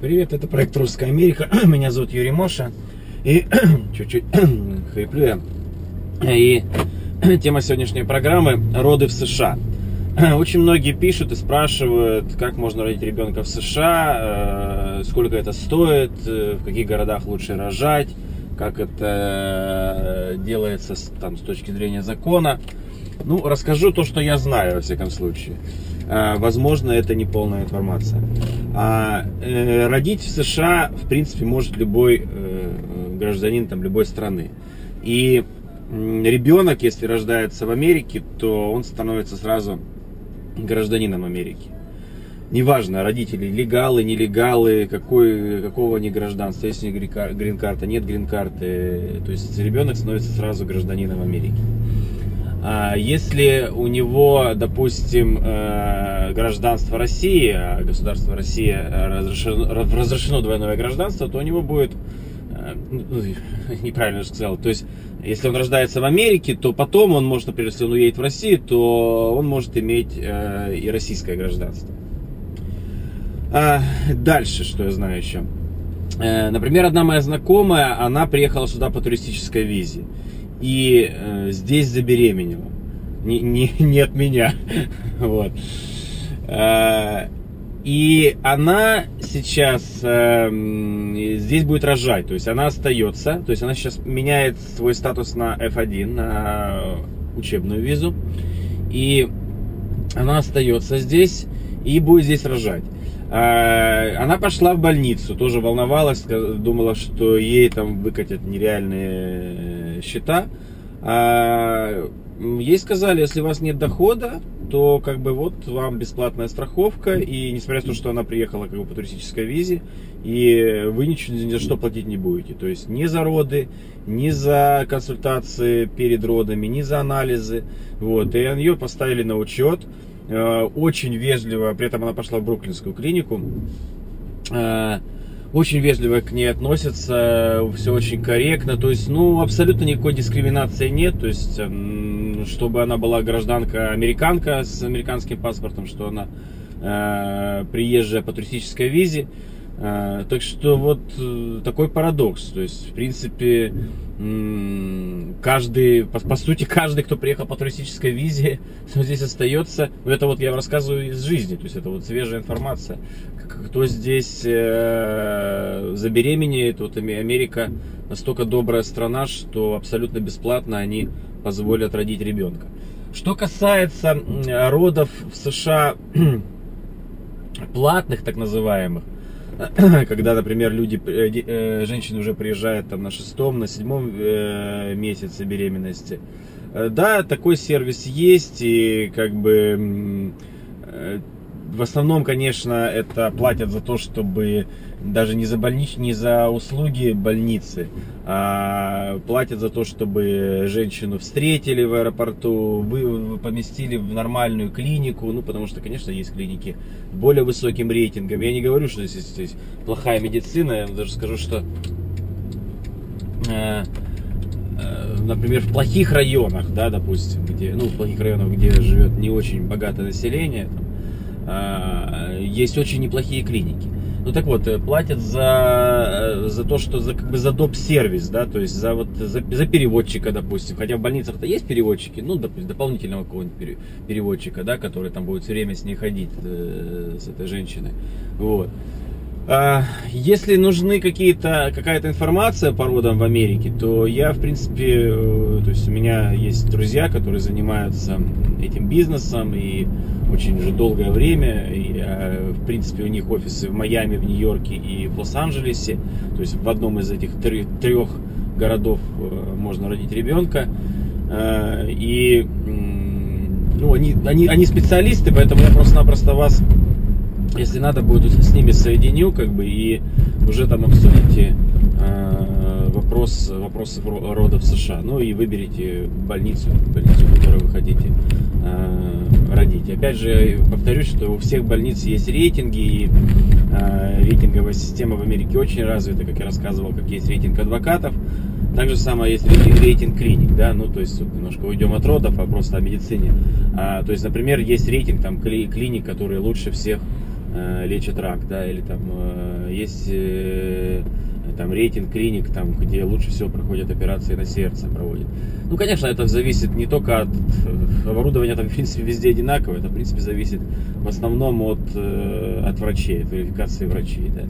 Привет, это проект Русская Америка. Меня зовут Юрий Моша. И чуть-чуть хриплю я. И тема сегодняшней программы – роды в США. Очень многие пишут и спрашивают, как можно родить ребенка в США, э, сколько это стоит, э, в каких городах лучше рожать, как это делается там, с точки зрения закона. Ну, расскажу то, что я знаю, во всяком случае. Э, возможно, это не полная информация. А, э, родить в США, в принципе, может любой э, гражданин там, любой страны. И ребенок, если рождается в Америке, то он становится сразу гражданином Америки. Неважно, родители легалы, нелегалы, какой, какого они гражданства, есть у грин-карта, нет грин-карты. То есть ребенок становится сразу гражданином Америки. А если у него, допустим, э, гражданство России, а государство Россия разрешено, разрешено двойное гражданство, то у него будет, э, ну, неправильно сказал, то есть если он рождается в Америке, то потом он может, например, если он уедет в Россию, то он может иметь э, и российское гражданство. А дальше, что я знаю еще. Например, одна моя знакомая, она приехала сюда по туристической визе и э, здесь забеременела. Не, не, не от меня. вот. Э, и она сейчас э, здесь будет рожать, то есть она остается, то есть она сейчас меняет свой статус на F1, на учебную визу, и она остается здесь и будет здесь рожать. Э, она пошла в больницу, тоже волновалась, думала, что ей там выкатят нереальные счета. А, ей сказали, если у вас нет дохода, то как бы вот вам бесплатная страховка, и несмотря на то, что она приехала как бы по туристической визе, и вы ничего ни за что платить не будете. То есть ни за роды, ни за консультации перед родами, ни за анализы. Вот. И ее поставили на учет. Э, очень вежливо, при этом она пошла в Бруклинскую клинику, э, очень вежливо к ней относятся, все очень корректно, то есть, ну, абсолютно никакой дискриминации нет, то есть, эм, чтобы она была гражданка американка с американским паспортом, что она э, приезжая по туристической визе, так что вот э, такой парадокс. То есть, в принципе, каждый, по, по сути, каждый, кто приехал по туристической визе, здесь остается. Это вот я рассказываю из жизни, то есть это вот свежая информация. Кто здесь э, забеременеет, вот Америка настолько добрая страна, что абсолютно бесплатно они позволят родить ребенка. Что касается родов в США платных, так называемых, когда, например, люди, э, э, женщины уже приезжают там на шестом, на седьмом э, месяце беременности. Да, такой сервис есть, и как бы в основном, конечно, это платят за то, чтобы даже не за больнич, не за услуги больницы, а платят за то, чтобы женщину встретили в аэропорту, вы поместили в нормальную клинику, ну, потому что, конечно, есть клиники более высоким рейтингом. Я не говорю, что здесь есть плохая медицина, я даже скажу, что э, э, например, в плохих районах, да, допустим, где, ну, в плохих районах, где живет не очень богатое население, там, есть очень неплохие клиники. Ну так вот, э, платят за, э, за то, что за, как бы за доп. сервис, да, то есть за, вот, за, за переводчика, допустим. Хотя в больницах-то есть переводчики, ну, допустим, дополнительного какого-нибудь переводчика, да, который там будет все время с ней ходить, э, с этой женщиной. Вот. А, если нужны какие-то, какая-то информация по родам в Америке, то я, в принципе, то есть у меня есть друзья, которые занимаются этим бизнесом, и очень уже долгое время. И, э, в принципе, у них офисы в Майами, в Нью-Йорке и в Лос-Анджелесе. То есть в одном из этих трех городов э, можно родить ребенка. Э, и ну, они, они, они специалисты, поэтому я просто-напросто вас, если надо, буду с ними соединю, как бы, и уже там обсудите вопрос, вопросы рода в США. Ну и выберите больницу, больницу, в которой вы хотите э, родить. Опять же, повторюсь, что у всех больниц есть рейтинги, и э, рейтинговая система в Америке очень развита, как я рассказывал, как есть рейтинг адвокатов. Так же самое есть рейтинг, рейтинг клиник, да, ну то есть немножко уйдем от родов, а просто о медицине. А, то есть, например, есть рейтинг там клиник, которые лучше всех э, лечат рак, да, или там э, есть э, там рейтинг клиник, там, где лучше всего проходят операции на сердце проводят. Ну, конечно, это зависит не только от оборудования, там, в принципе, везде одинаково, это, в принципе, зависит в основном от, от врачей, от квалификации врачей, да.